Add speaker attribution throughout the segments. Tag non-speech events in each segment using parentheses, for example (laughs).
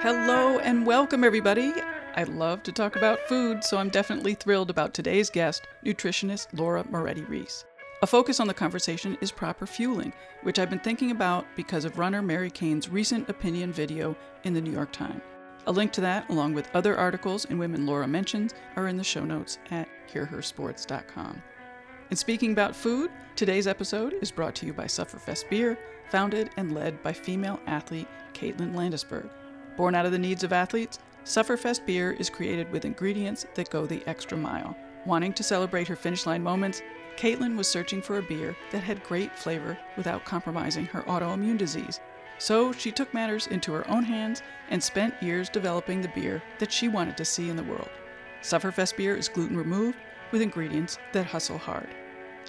Speaker 1: Hello and welcome, everybody. I love to talk about food, so I'm definitely thrilled about today's guest, nutritionist Laura Moretti Reese. A focus on the conversation is proper fueling, which I've been thinking about because of runner Mary Cain's recent opinion video in the New York Times. A link to that, along with other articles and women Laura mentions, are in the show notes at hearhersports.com. And speaking about food, today's episode is brought to you by Sufferfest Beer, founded and led by female athlete Caitlin Landesberg. Born out of the needs of athletes, Sufferfest beer is created with ingredients that go the extra mile. Wanting to celebrate her finish line moments, Caitlin was searching for a beer that had great flavor without compromising her autoimmune disease. So she took matters into her own hands and spent years developing the beer that she wanted to see in the world. Sufferfest beer is gluten removed with ingredients that hustle hard.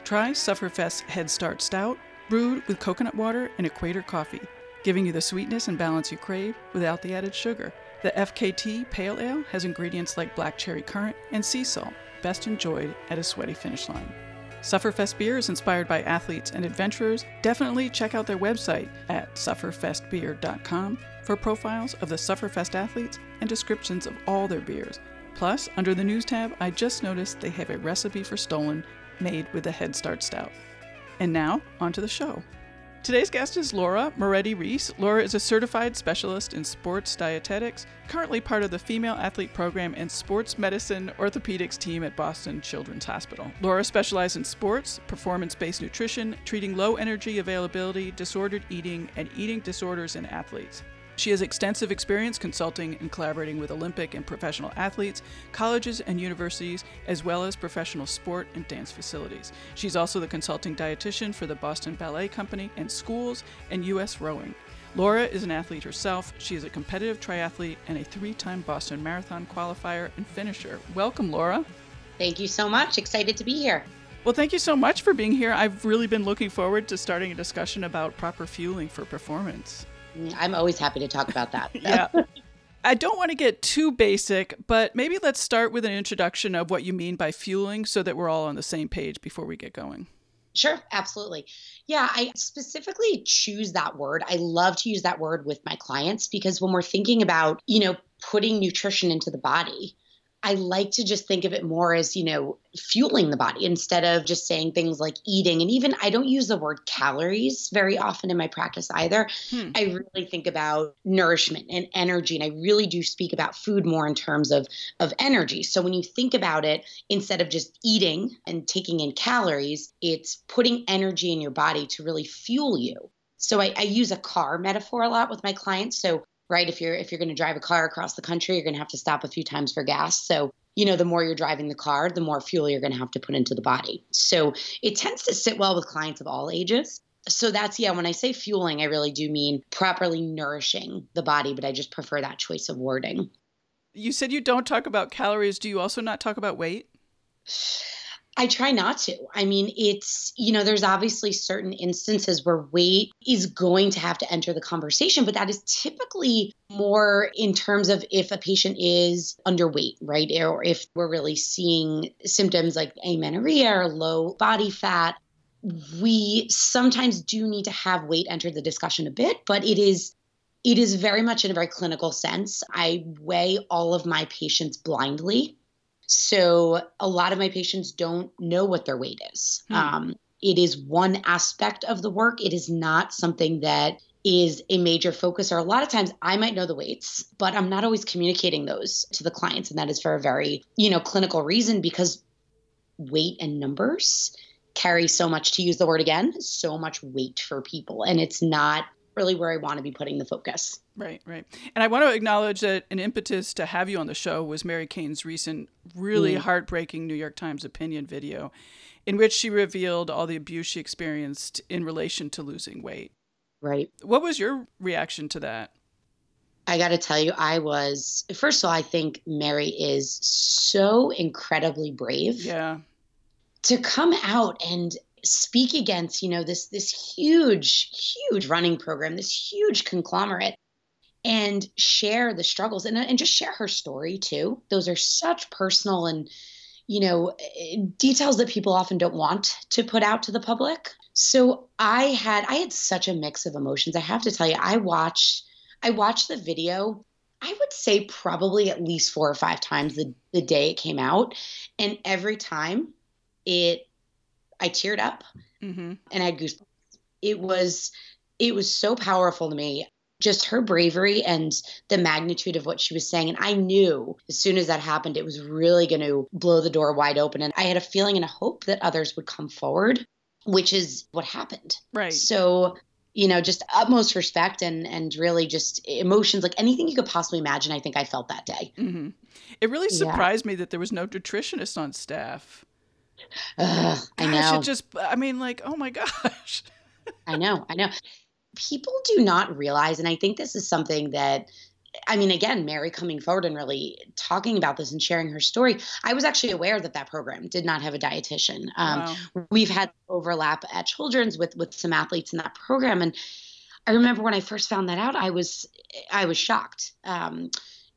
Speaker 1: Try Sufferfest Head Start Stout, brewed with coconut water and equator coffee giving you the sweetness and balance you crave without the added sugar. The FKT Pale Ale has ingredients like black cherry currant and sea salt, best enjoyed at a sweaty finish line. Sufferfest beer is inspired by athletes and adventurers. Definitely check out their website at sufferfestbeer.com for profiles of the Sufferfest athletes and descriptions of all their beers. Plus, under the news tab, I just noticed they have a recipe for Stolen made with the Head Start Stout. And now, onto the show. Today's guest is Laura Moretti Reese. Laura is a certified specialist in sports dietetics, currently part of the female athlete program and sports medicine orthopedics team at Boston Children's Hospital. Laura specializes in sports, performance based nutrition, treating low energy availability, disordered eating, and eating disorders in athletes. She has extensive experience consulting and collaborating with Olympic and professional athletes, colleges and universities, as well as professional sport and dance facilities. She's also the consulting dietitian for the Boston Ballet Company and schools and U.S. rowing. Laura is an athlete herself. She is a competitive triathlete and a three time Boston Marathon qualifier and finisher. Welcome, Laura.
Speaker 2: Thank you so much. Excited to be here.
Speaker 1: Well, thank you so much for being here. I've really been looking forward to starting a discussion about proper fueling for performance.
Speaker 2: Mm, I'm always happy to talk about that. (laughs)
Speaker 1: yeah. I don't want to get too basic, but maybe let's start with an introduction of what you mean by fueling so that we're all on the same page before we get going.
Speaker 2: Sure, absolutely. Yeah, I specifically choose that word. I love to use that word with my clients because when we're thinking about, you know, putting nutrition into the body, I like to just think of it more as, you know, fueling the body instead of just saying things like eating. And even I don't use the word calories very often in my practice either. Hmm. I really think about nourishment and energy. And I really do speak about food more in terms of, of energy. So when you think about it, instead of just eating and taking in calories, it's putting energy in your body to really fuel you. So I, I use a car metaphor a lot with my clients. So right? If you're if you're going to drive a car across the country, you're going to have to stop a few times for gas. So, you know, the more you're driving the car, the more fuel you're going to have to put into the body. So, it tends to sit well with clients of all ages. So that's yeah, when I say fueling, I really do mean properly nourishing the body, but I just prefer that choice of wording.
Speaker 1: You said you don't talk about calories. Do you also not talk about weight? (sighs)
Speaker 2: I try not to. I mean, it's, you know, there's obviously certain instances where weight is going to have to enter the conversation, but that is typically more in terms of if a patient is underweight, right? Or if we're really seeing symptoms like amenorrhea or low body fat. We sometimes do need to have weight enter the discussion a bit, but it is it is very much in a very clinical sense. I weigh all of my patients blindly so a lot of my patients don't know what their weight is. Hmm. Um, it is one aspect of the work. It is not something that is a major focus, or a lot of times I might know the weights, but I'm not always communicating those to the clients. And that is for a very, you know, clinical reason because weight and numbers carry so much to use the word again, so much weight for people. And it's not really where I want to be putting the focus.
Speaker 1: Right, right. And I want to acknowledge that an impetus to have you on the show was Mary Cain's recent, really mm. heartbreaking New York Times opinion video, in which she revealed all the abuse she experienced in relation to losing weight.
Speaker 2: Right.
Speaker 1: What was your reaction to that?
Speaker 2: I got to tell you, I was, first of all, I think Mary is so incredibly brave.
Speaker 1: Yeah.
Speaker 2: To come out and speak against you know this this huge huge running program this huge conglomerate and share the struggles and, and just share her story too. Those are such personal and you know details that people often don't want to put out to the public. So i had i had such a mix of emotions. I have to tell you i watched i watched the video I would say probably at least four or five times the, the day it came out. And every time it, I teared up mm-hmm. and I had goosebumps. It was, it was so powerful to me. Just her bravery and the magnitude of what she was saying. And I knew as soon as that happened, it was really going to blow the door wide open. And I had a feeling and a hope that others would come forward, which is what happened.
Speaker 1: Right.
Speaker 2: So you know, just utmost respect and and really just emotions, like anything you could possibly imagine. I think I felt that day.
Speaker 1: Mm-hmm. It really surprised yeah. me that there was no nutritionist on staff.
Speaker 2: Ugh,
Speaker 1: gosh,
Speaker 2: I know.
Speaker 1: It just, I mean, like, oh my (laughs) gosh.
Speaker 2: I know, I know. People do not realize, and I think this is something that I mean, again, Mary coming forward and really talking about this and sharing her story. I was actually aware that that program did not have a dietitian. Um, wow. We've had overlap at Children's with with some athletes in that program, and I remember when I first found that out, I was I was shocked. Um,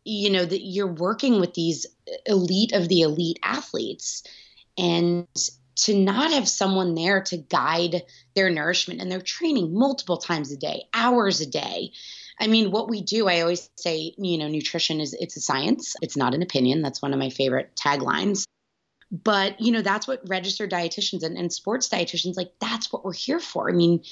Speaker 2: you know that you're working with these elite of the elite athletes, and to not have someone there to guide their nourishment and their training multiple times a day, hours a day I mean, what we do, I always say, you know, nutrition is it's a science. It's not an opinion. That's one of my favorite taglines. But, you know, that's what registered dietitians and, and sports dietitians like that's what we're here for. I mean,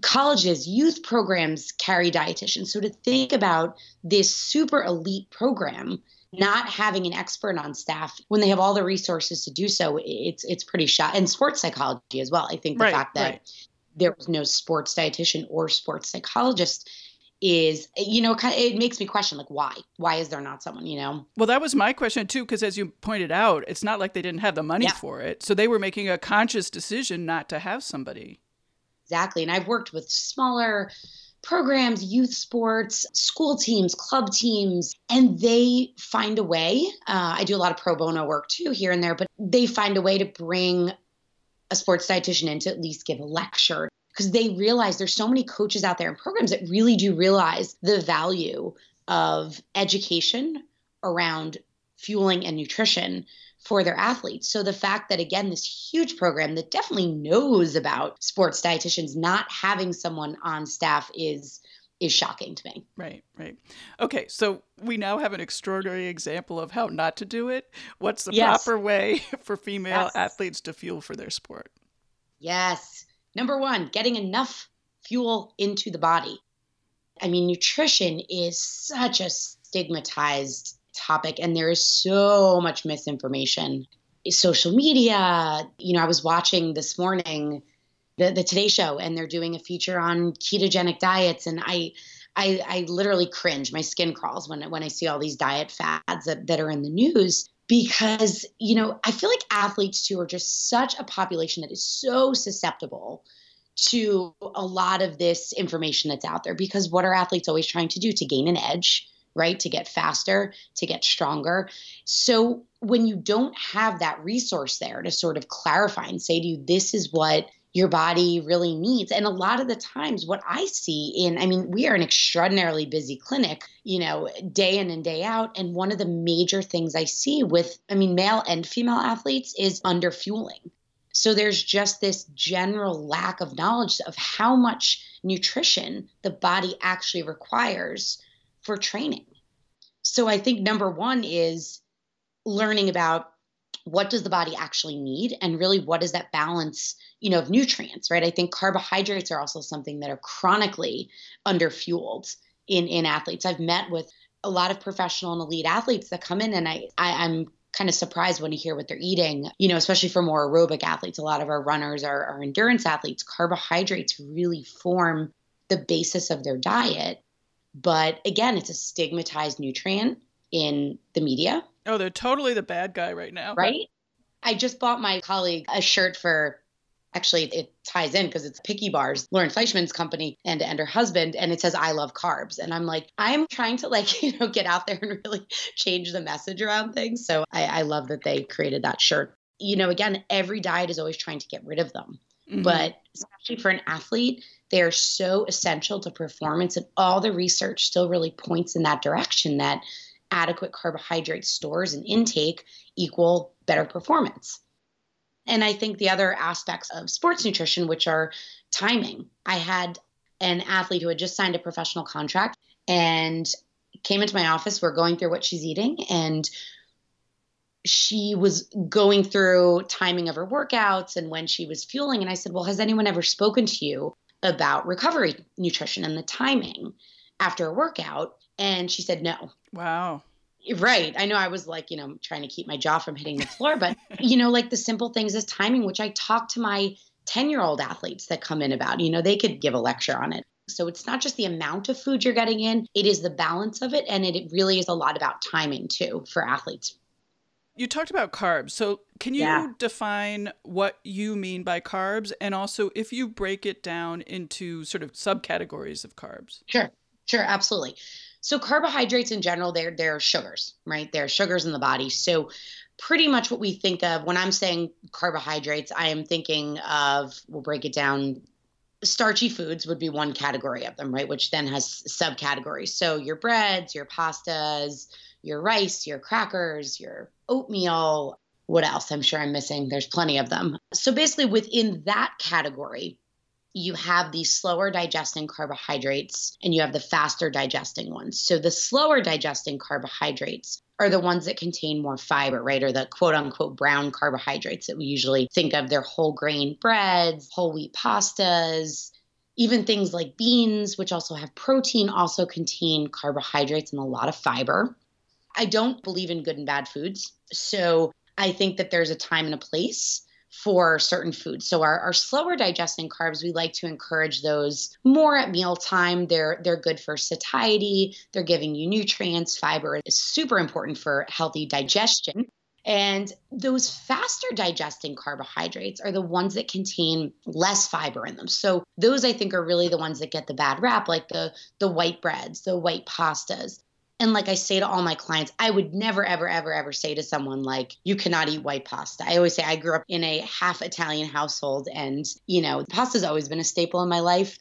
Speaker 2: colleges, youth programs carry dietitians. So to think about this super elite program not having an expert on staff when they have all the resources to do so, it's it's pretty shot. And sports psychology as well. I think the
Speaker 1: right,
Speaker 2: fact that
Speaker 1: right.
Speaker 2: there was no sports dietitian or sports psychologist is you know it makes me question like why why is there not someone you know
Speaker 1: well that was my question too because as you pointed out it's not like they didn't have the money yeah. for it so they were making a conscious decision not to have somebody
Speaker 2: exactly and i've worked with smaller programs youth sports school teams club teams and they find a way uh, i do a lot of pro bono work too here and there but they find a way to bring a sports dietitian in to at least give a lecture. Because they realize there's so many coaches out there and programs that really do realize the value of education around fueling and nutrition for their athletes. So the fact that again this huge program that definitely knows about sports dietitians not having someone on staff is is shocking to me.
Speaker 1: Right, right. Okay, so we now have an extraordinary example of how not to do it. What's the yes. proper way (laughs) for female yes. athletes to fuel for their sport?
Speaker 2: Yes. Number one, getting enough fuel into the body. I mean, nutrition is such a stigmatized topic, and there is so much misinformation. Social media, you know, I was watching this morning the, the Today Show, and they're doing a feature on ketogenic diets, and I, I, I literally cringe. My skin crawls when when I see all these diet fads that, that are in the news because you know i feel like athletes too are just such a population that is so susceptible to a lot of this information that's out there because what are athletes always trying to do to gain an edge right to get faster to get stronger so when you don't have that resource there to sort of clarify and say to you this is what your body really needs. And a lot of the times, what I see in, I mean, we are an extraordinarily busy clinic, you know, day in and day out. And one of the major things I see with, I mean, male and female athletes is under fueling. So there's just this general lack of knowledge of how much nutrition the body actually requires for training. So I think number one is learning about what does the body actually need and really what is that balance you know of nutrients right? I think carbohydrates are also something that are chronically underfueled in in athletes. I've met with a lot of professional and elite athletes that come in and i, I i'm kind of surprised when you hear what they're eating you know especially for more aerobic athletes. A lot of our runners are, are endurance athletes. Carbohydrates really form the basis of their diet but again it's a stigmatized nutrient in the media
Speaker 1: Oh, they're totally the bad guy right now.
Speaker 2: Right? I just bought my colleague a shirt for actually it ties in because it's picky bars Lauren Fleshman's company and and her husband and it says i love carbs and i'm like i'm trying to like (laughs) you know get out there and really change the message around things so i, I love that they created that shirt you know again every diet is always trying to get rid of them mm-hmm. but especially for an athlete they're so essential to performance and all the research still really points in that direction that adequate carbohydrate stores and intake equal better performance. And I think the other aspects of sports nutrition, which are timing. I had an athlete who had just signed a professional contract and came into my office. We're going through what she's eating, and she was going through timing of her workouts and when she was fueling. And I said, Well, has anyone ever spoken to you about recovery nutrition and the timing after a workout? And she said, No.
Speaker 1: Wow.
Speaker 2: Right. I know I was like, you know, trying to keep my jaw from hitting the floor, but, (laughs) you know, like the simple things is timing, which I talk to my 10 year old athletes that come in about, you know, they could give a lecture on it. So it's not just the amount of food you're getting in, it is the balance of it. And it, it really is a lot about timing too for athletes.
Speaker 1: You talked about carbs. So can you yeah. define what you mean by carbs? And also, if you break it down into sort of subcategories of carbs?
Speaker 2: Sure, sure, absolutely. So carbohydrates in general, they're they're sugars, right? They're sugars in the body. So pretty much what we think of when I'm saying carbohydrates, I am thinking of we'll break it down. Starchy foods would be one category of them, right? Which then has subcategories. So your breads, your pastas, your rice, your crackers, your oatmeal. What else? I'm sure I'm missing. There's plenty of them. So basically, within that category, you have the slower digesting carbohydrates and you have the faster digesting ones. So the slower digesting carbohydrates are the ones that contain more fiber, right? Or the quote unquote brown carbohydrates that we usually think of. They're whole grain breads, whole wheat pastas, even things like beans, which also have protein, also contain carbohydrates and a lot of fiber. I don't believe in good and bad foods. So I think that there's a time and a place for certain foods. So our, our slower digesting carbs, we like to encourage those more at mealtime. They're they're good for satiety. They're giving you nutrients. Fiber is super important for healthy digestion. And those faster digesting carbohydrates are the ones that contain less fiber in them. So those I think are really the ones that get the bad rap, like the the white breads, the white pastas. And like I say to all my clients, I would never, ever, ever, ever say to someone like, you cannot eat white pasta. I always say I grew up in a half Italian household and, you know, pasta's always been a staple in my life.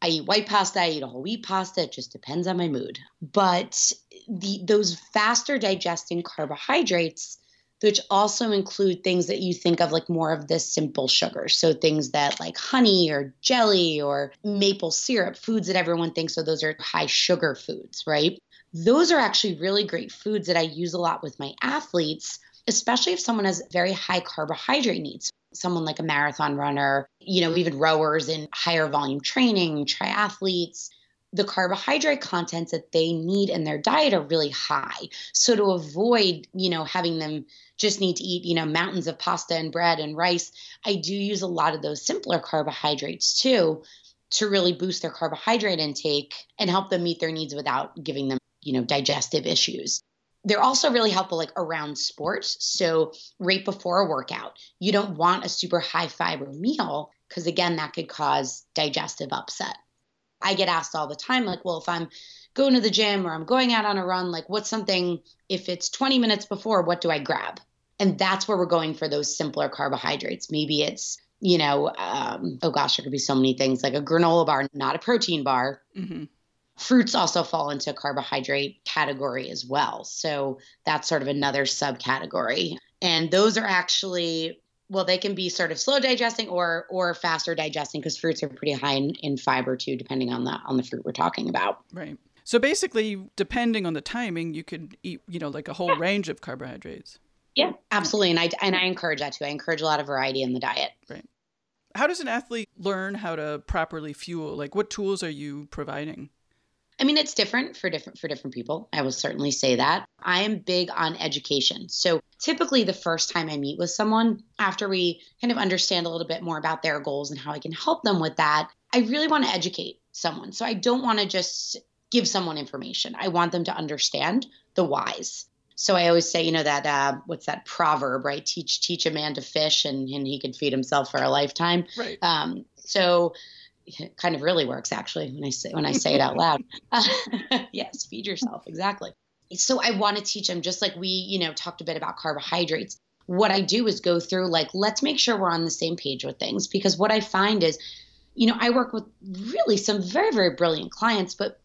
Speaker 2: I eat white pasta, I eat a whole wheat pasta. It just depends on my mood. But the those faster digesting carbohydrates, which also include things that you think of like more of the simple sugars. So things that like honey or jelly or maple syrup, foods that everyone thinks of those are high sugar foods, right? Those are actually really great foods that I use a lot with my athletes, especially if someone has very high carbohydrate needs. Someone like a marathon runner, you know, even rowers in higher volume training, triathletes, the carbohydrate contents that they need in their diet are really high. So to avoid, you know, having them just need to eat, you know, mountains of pasta and bread and rice, I do use a lot of those simpler carbohydrates too to really boost their carbohydrate intake and help them meet their needs without giving them you know, digestive issues. They're also really helpful like around sports. So right before a workout, you don't want a super high fiber meal because again, that could cause digestive upset. I get asked all the time, like, well, if I'm going to the gym or I'm going out on a run, like, what's something, if it's 20 minutes before, what do I grab? And that's where we're going for those simpler carbohydrates. Maybe it's, you know, um, oh gosh, there could be so many things like a granola bar, not a protein bar. Mm-hmm fruits also fall into a carbohydrate category as well. So that's sort of another subcategory. And those are actually well, they can be sort of slow digesting or or faster digesting because fruits are pretty high in, in fiber too, depending on the on the fruit we're talking about.
Speaker 1: Right. So basically, depending on the timing, you could eat, you know, like a whole yeah. range of carbohydrates.
Speaker 2: Yeah, absolutely. And I and I encourage that too. I encourage a lot of variety in the diet.
Speaker 1: Right. How does an athlete learn how to properly fuel? Like what tools are you providing?
Speaker 2: I mean, it's different for different for different people. I will certainly say that. I am big on education. So typically the first time I meet with someone, after we kind of understand a little bit more about their goals and how I can help them with that, I really want to educate someone. So I don't want to just give someone information. I want them to understand the whys. So I always say, you know, that uh, what's that proverb, right? Teach teach a man to fish, and and he can feed himself for a lifetime.
Speaker 1: Right.
Speaker 2: Um, so it kind of really works actually when I say when I say it out loud. (laughs) (laughs) yes, feed yourself exactly. So I want to teach them just like we, you know, talked a bit about carbohydrates. What I do is go through like let's make sure we're on the same page with things because what I find is, you know, I work with really some very very brilliant clients, but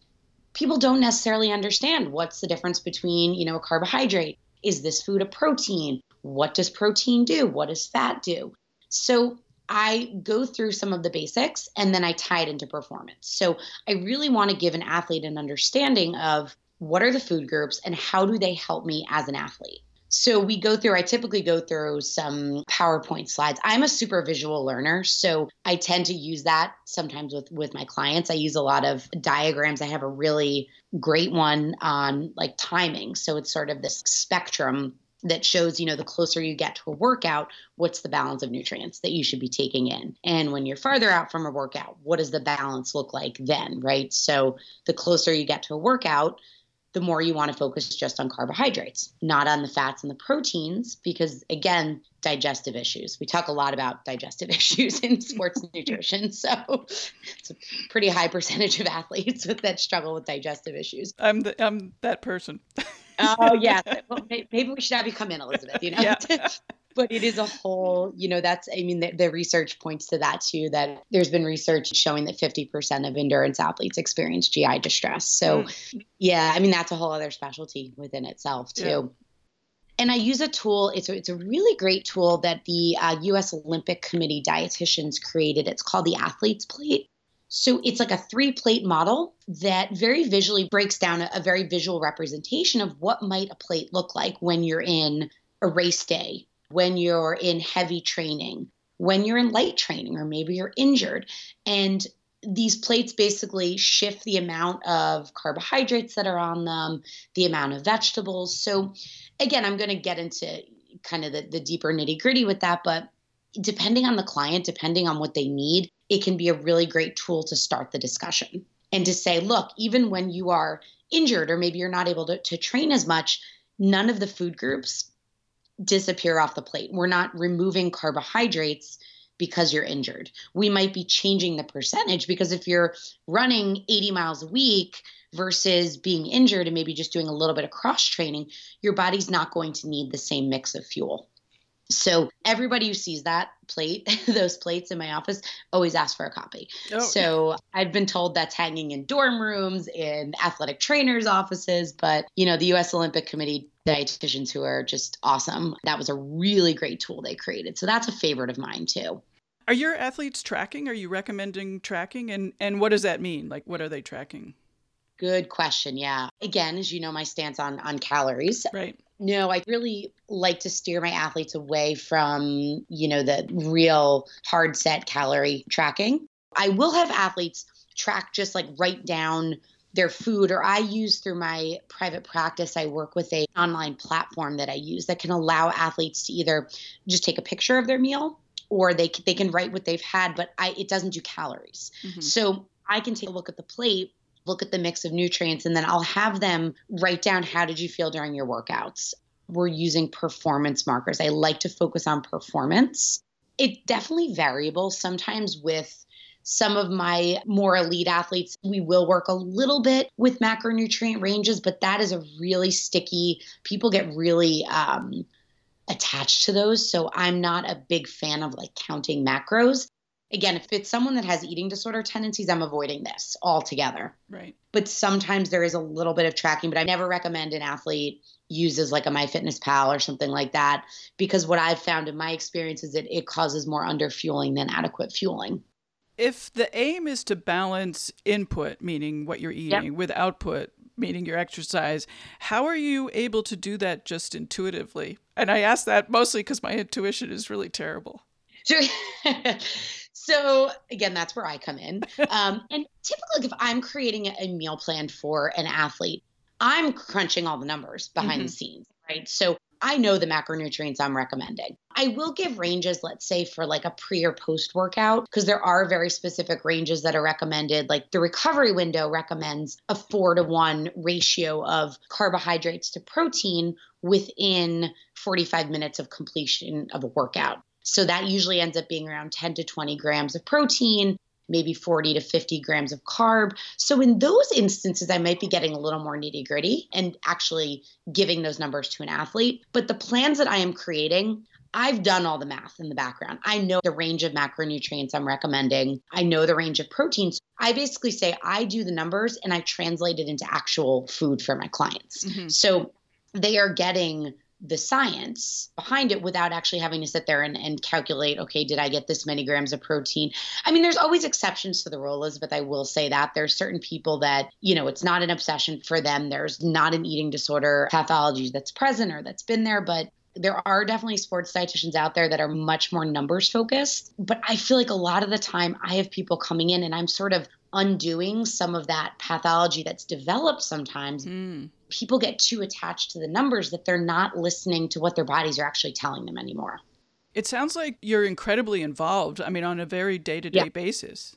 Speaker 2: people don't necessarily understand what's the difference between, you know, a carbohydrate. Is this food a protein? What does protein do? What does fat do? So I go through some of the basics and then I tie it into performance. So I really want to give an athlete an understanding of what are the food groups and how do they help me as an athlete? So we go through, I typically go through some PowerPoint slides. I'm a super visual learner, so I tend to use that sometimes with with my clients. I use a lot of diagrams. I have a really great one on like timing. So it's sort of this spectrum that shows you know the closer you get to a workout what's the balance of nutrients that you should be taking in and when you're farther out from a workout what does the balance look like then right so the closer you get to a workout the more you want to focus just on carbohydrates, not on the fats and the proteins, because again, digestive issues. We talk a lot about digestive (laughs) issues in sports (laughs) nutrition. So it's a pretty high percentage of athletes (laughs) that struggle with digestive issues.
Speaker 1: I'm the, I'm that person.
Speaker 2: Oh (laughs) yeah. Well, maybe we should have you come in, Elizabeth. You know. Yeah. (laughs) but it is a whole you know that's i mean the, the, research points to that too that there's been research showing that 50% of endurance athletes experience gi distress so mm. yeah i mean that's a whole other specialty within itself too yeah. And I use a tool. It's a, it's a really great tool that the uh, U.S. Olympic Committee dietitians created. It's called the Athlete's Plate. So it's like a three plate model that very visually breaks down a, a, very visual representation of what might a plate look like when you're in a race day when you're in heavy training, when you're in light training, or maybe you're injured. And these plates basically shift the amount of carbohydrates that are on them, the amount of vegetables. So, again, I'm going to get into kind of the, the deeper nitty gritty with that, but depending on the client, depending on what they need, it can be a really great tool to start the discussion and to say, look, even when you are injured or maybe you're not able to, to train as much, none of the food groups disappear off the plate. We're not removing carbohydrates because you're injured. We might be changing the percentage because if you're running 80 miles a week versus being injured and maybe just doing a little bit of cross training, your body's not going to need the same mix of fuel. So everybody who sees that plate, (laughs) those plates in my office, always ask for a copy. Oh, so yeah. I've been told that's hanging in dorm rooms, in athletic trainers' offices, but you know, the US Olympic Committee dietitians who are just awesome. That was a really great tool they created. So that's a favorite of mine too.
Speaker 1: Are your athletes tracking? Are you recommending tracking? And and what does that mean? Like what are they tracking?
Speaker 2: Good question. Yeah. Again, as you know, my stance on on calories.
Speaker 1: Right.
Speaker 2: No, I really like to steer my athletes away from, you know, the real hard set calorie tracking. I will have athletes track just like write down their food or I use through my private practice I work with a online platform that I use that can allow athletes to either just take a picture of their meal or they they can write what they've had but I it doesn't do calories. Mm-hmm. So I can take a look at the plate look at the mix of nutrients, and then I'll have them write down how did you feel during your workouts. We're using performance markers. I like to focus on performance. It's definitely variable sometimes with some of my more elite athletes, we will work a little bit with macronutrient ranges, but that is a really sticky, people get really um, attached to those. So I'm not a big fan of like counting macros again, if it's someone that has eating disorder tendencies, I'm avoiding this altogether.
Speaker 1: Right.
Speaker 2: But sometimes there is a little bit of tracking, but I never recommend an athlete uses like a MyFitnessPal or something like that because what I've found in my experience is that it causes more underfueling than adequate fueling.
Speaker 1: If the aim is to balance input, meaning what you're eating, yep. with output, meaning your exercise, how are you able to do that just intuitively? And I ask that mostly because my intuition is really terrible. (laughs)
Speaker 2: So again, that's where I come in. (laughs) Um, and typically, if I'm creating a meal plan for an athlete, I'm crunching all the numbers behind mm-hmm. the scenes, right? So I know the macronutrients I'm recommending. I will give ranges, let's say, for like a pre or post workout, because there are very specific ranges that are recommended. Like the recovery window recommends a four to one ratio of carbohydrates to protein within 45 minutes of completion of a workout. So that usually ends up being around 10 to 20 grams of protein, maybe 40 to 50 grams of carb. So in those instances, I might be getting a little more nitty gritty and actually giving those numbers to an athlete. But the plans that I am creating, I've done all the math in the background. I know the range of macronutrients I'm recommending. I know the range of proteins. I basically say I do the numbers and I translate it into actual food for my clients. Mm-hmm. So they are getting the science behind it without actually having to sit there and, and calculate okay did i get this many grams of protein? I mean there's always exceptions to the rule elizabeth i will say that. There's certain people that you know it's not an obsession for them. There's not an eating disorder pathology that's present or that's been there but there are definitely sports dietitians out there that are much more numbers focused. But i feel like a lot of the time i have people coming in and i'm sort of undoing some of that pathology that's developed sometimes mm people get too attached to the numbers that they're not listening to what their bodies are actually telling them anymore.
Speaker 1: It sounds like you're incredibly involved. I mean, on a very day to day basis.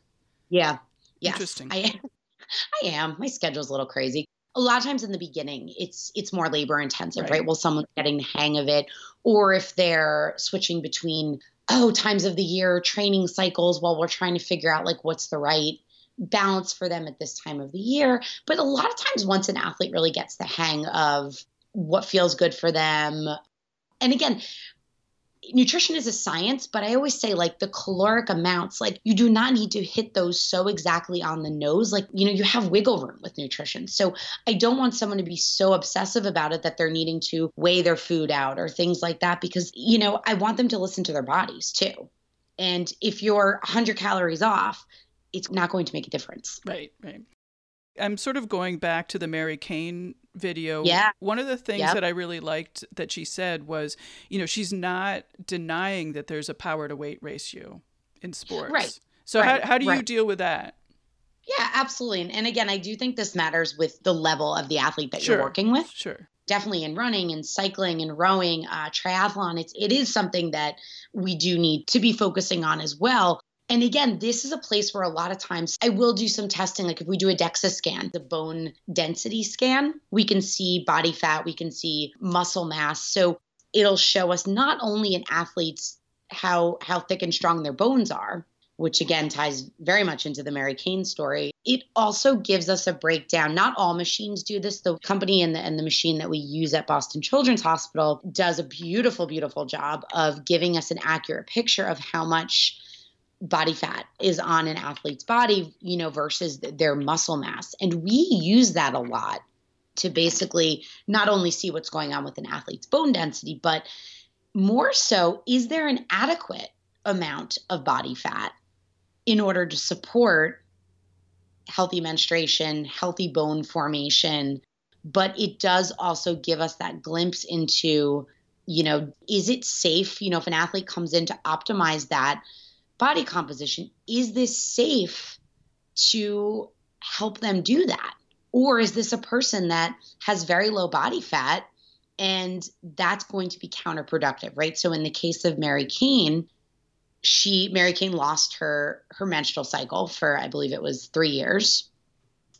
Speaker 2: Yeah.
Speaker 1: Yes, Interesting.
Speaker 2: I, (laughs) I am. My schedule's a little crazy. A lot of times in the beginning, it's it's more labor intensive, right? right? Well, someone's getting the hang of it, or if they're switching between oh times of the year, training cycles, while we're trying to figure out like what's the right balance for them at this time of the year. But a lot of times, once an athlete really gets the hang of what feels good for them, and again, nutrition is a science, but I always say like the caloric amounts, like you do not need to hit those so exactly on the nose. Like, you know, you have wiggle room with nutrition. So I don't want someone to be so obsessive about it that they're needing to weigh their food out or things like that because, you know, I want them to listen to their bodies too. And if you're 100 calories off, it's not going to make a difference.
Speaker 1: Right, right. I'm sort of going back to the Mary Cain video.
Speaker 2: Yeah.
Speaker 1: One of the things yep. that I really liked that she said was, you know, she's not denying that there's a power to weight ratio in sports.
Speaker 2: Right.
Speaker 1: So
Speaker 2: right.
Speaker 1: how how do you
Speaker 2: right.
Speaker 1: deal with that?
Speaker 2: Yeah, absolutely. And, and again, I do think this matters with the level of the athlete that
Speaker 1: sure.
Speaker 2: you're working with.
Speaker 1: Sure.
Speaker 2: Definitely in running and cycling and rowing, uh, triathlon, it's, it is something that we do need to be focusing on as well. And again, this is a place where a lot of times I will do some testing. Like if we do a DEXA scan, the bone density scan, we can see body fat, we can see muscle mass. So it'll show us not only an athlete's how how thick and strong their bones are, which again ties very much into the Mary Cain story. It also gives us a breakdown. Not all machines do this. The company and the, and the machine that we use at Boston Children's Hospital does a beautiful, beautiful job of giving us an accurate picture of how much body fat is on an athlete's body, you know, versus their muscle mass. And we use that a lot to basically not only see what's going on with an athlete's bone density, but more so, is there an adequate amount of body fat in order to support healthy menstruation, healthy bone formation? But it does also give us that glimpse into, you know, is it safe? You know, if an athlete comes in to optimize that body composition, is this safe to help them do that? Or is this a person that has very low body fat and that's going to be counterproductive, right? So in the case of Mary Cain, she Mary Cain lost her her menstrual cycle for I believe it was 3 years.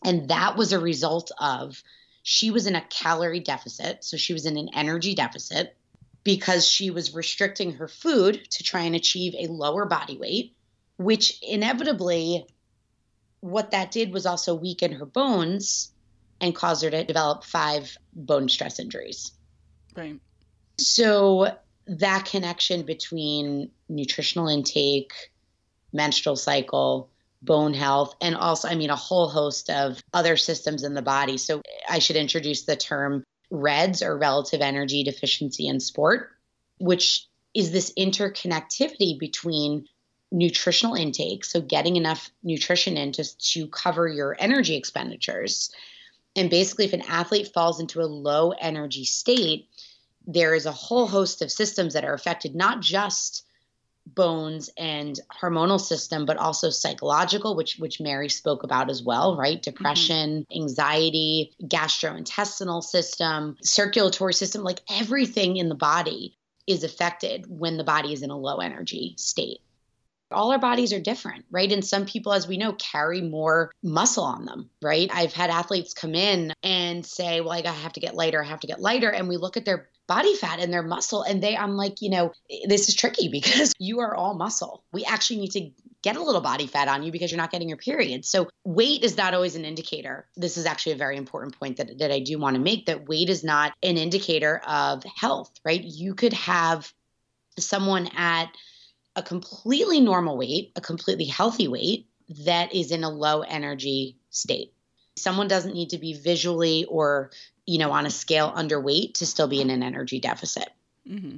Speaker 2: And that was a result of she was in a calorie deficit, so she was in an energy deficit because she was restricting her food to try and achieve a lower body weight, which inevitably, what that did was also weaken her bones and cause her to develop five bone stress injuries.
Speaker 1: Right.
Speaker 2: So, that connection between nutritional intake, menstrual cycle, bone health, and also, I mean, a whole host of other systems in the body. So, I should introduce the term RED-S or relative energy deficiency in sport, which is this interconnectivity between nutritional intake, so getting enough nutrition in to, to cover your energy expenditures. And basically, if an athlete falls into a low energy state, there is a whole host of systems that are affected, not just bones and hormonal system but also psychological which which Mary spoke about as well right mm-hmm. depression mm-hmm. anxiety gastrointestinal system circulatory system like everything in the body is affected when the body is in a low energy state all our bodies are different, right? And some people, as we know, carry more muscle on them, right? I've had athletes come in and say, Well, I have to get lighter, I have to get lighter. And we look at their body fat and their muscle. And they, I'm like, you know, this is tricky (laughs) because you are all muscle. We actually need to get a little body fat on you because you're not getting your period. So weight is not always an indicator. This is actually a very important point that, that I do want to make that weight is not an indicator of health, right? You could have someone at a completely normal weight, a completely healthy weight that is in a low energy state. Someone doesn't need to be visually or you know, on a scale underweight to still be in an energy deficit. Mm-hmm.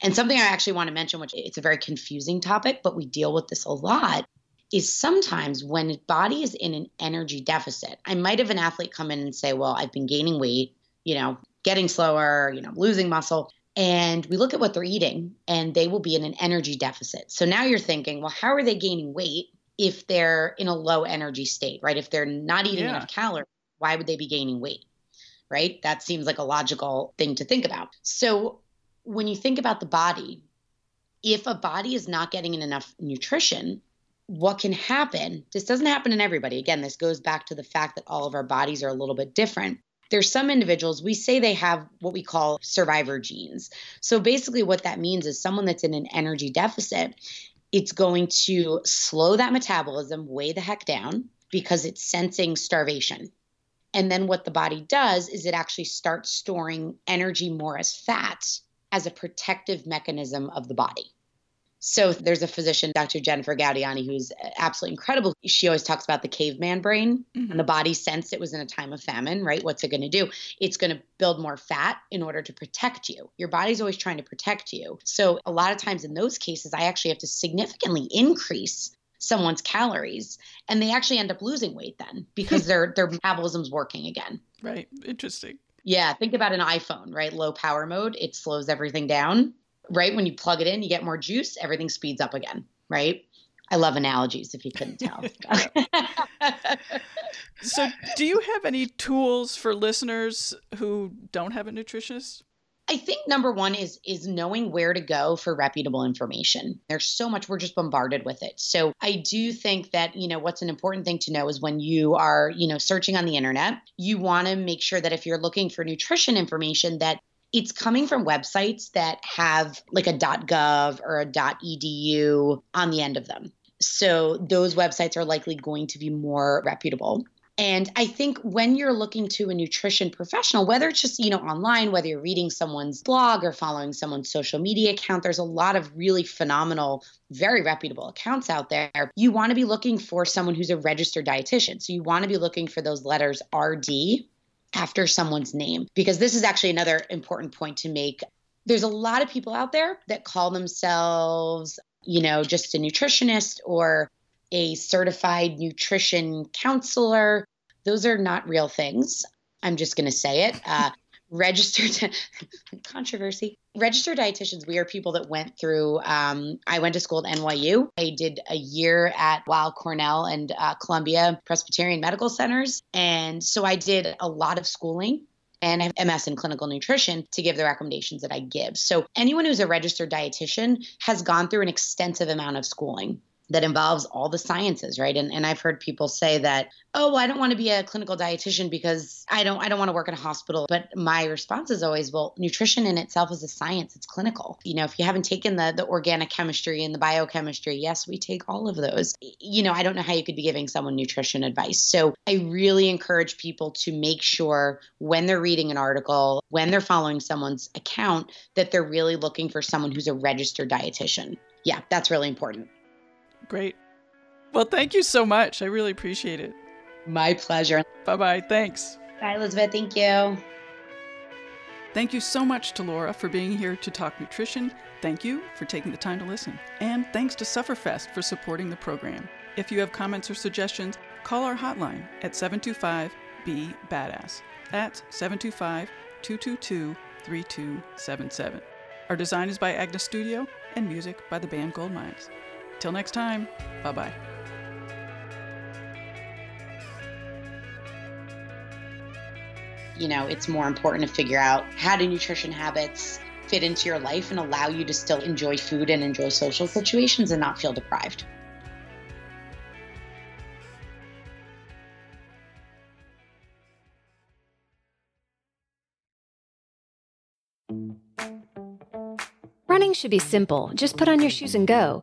Speaker 2: And something I actually want to mention, which it's a very confusing topic, but we deal with this a lot, is sometimes when a body is in an energy deficit, I might have an athlete come in and say, Well, I've been gaining weight, you know, getting slower, you know, losing muscle. And we look at what they're eating and they will be in an energy deficit. So now you're thinking, well, how are they gaining weight if they're in a low energy state, right? If they're not eating yeah. enough calories, why would they be gaining weight? Right? That seems like a logical thing to think about. So when you think about the body, if a body is not getting enough nutrition, what can happen? This doesn't happen in everybody. Again, this goes back to the fact that all of our bodies are a little bit different. There's some individuals, we say they have what we call survivor genes. So basically, what that means is someone that's in an energy deficit, it's going to slow that metabolism way the heck down because it's sensing starvation. And then what the body does is it actually starts storing energy more as fat as a protective mechanism of the body. So there's a physician, Dr. Jennifer Gaudiani, who's absolutely incredible. She always talks about the caveman brain mm-hmm. and the body sensed it was in a time of famine, right? What's it going to do? It's going to build more fat in order to protect you. Your body's always trying to protect you. So a lot of times in those cases, I actually have to significantly increase someone's calories and they actually end up losing weight then because (laughs) their their metabolism's working again.
Speaker 1: Right. Interesting.
Speaker 2: Yeah, think about an iPhone, right? Low power mode, it slows everything down right? When you plug it in, you get more juice, everything speeds up again, right? I love analogies if you couldn't tell. (laughs)
Speaker 1: so, do you have any tools for listeners who don't have a nutritionist?
Speaker 2: I think number one is is knowing where to go for reputable information. There's so much we're just bombarded with it. So I do think that, you know, what's an important thing to know is when you are, you know, searching on the internet, you want to make sure that if you're looking for nutrition information that it's coming from websites that have like a .gov or a .edu on the end of them. So those websites are likely going to be more reputable. And I think when you're looking to a nutrition professional, whether it's just, you know, online, whether you're reading someone's blog or following someone's social media account, there's a lot of really phenomenal, very reputable accounts out there. You want to be looking for someone who's a registered dietitian. So you want to be looking for those letters RD after someone's name because this is actually another important point to make. There's a lot of people out there that call themselves, you know, just a nutritionist or a certified nutrition counselor. Those are not real things. I'm just going to say it. Uh, registered (laughs) controversy. Registered dietitians we are people that went through um, i went to school at nyu i did a year at weill cornell and uh, columbia presbyterian medical centers. And so i did a lot of schooling and I have MS in clinical nutrition to give the recommendations that I give. So, anyone who's a registered dietitian has gone through an extensive amount of schooling that involves all the sciences right? And, and i've heard people say that oh well, i don't want to be a clinical dietitian because i don't i don't want to work in a hospital. But my response is always well nutrition in itself is a science. It's clinical. You know if you haven't taken the the organic chemistry and the biochemistry yes we take all of those. You know i don't know how you could be giving someone nutrition advice. So i really encourage people to make sure when they're reading an article when they're following someone's account that they're really looking for someone who's a registered dietitian. Yeah that's really important
Speaker 1: Great. Well, thank you so much. I really appreciate it.
Speaker 2: My pleasure.
Speaker 1: Bye bye. Thanks.
Speaker 2: Bye, Elizabeth. Thank you.
Speaker 1: Thank you so much to Laura for being here to talk nutrition. Thank you for taking the time to listen. And thanks to Sufferfest for supporting the program. If you have comments or suggestions, call our hotline at 725 B Badass. That's 725 222 3277. Our design is by Agnes Studio and music by the band Gold Mines. Till next time, bye bye.
Speaker 2: You know, it's more important to figure out how do nutrition habits fit into your life and allow you to still enjoy food and enjoy social situations and not feel deprived.
Speaker 3: Running should be simple. Just put on your shoes and go.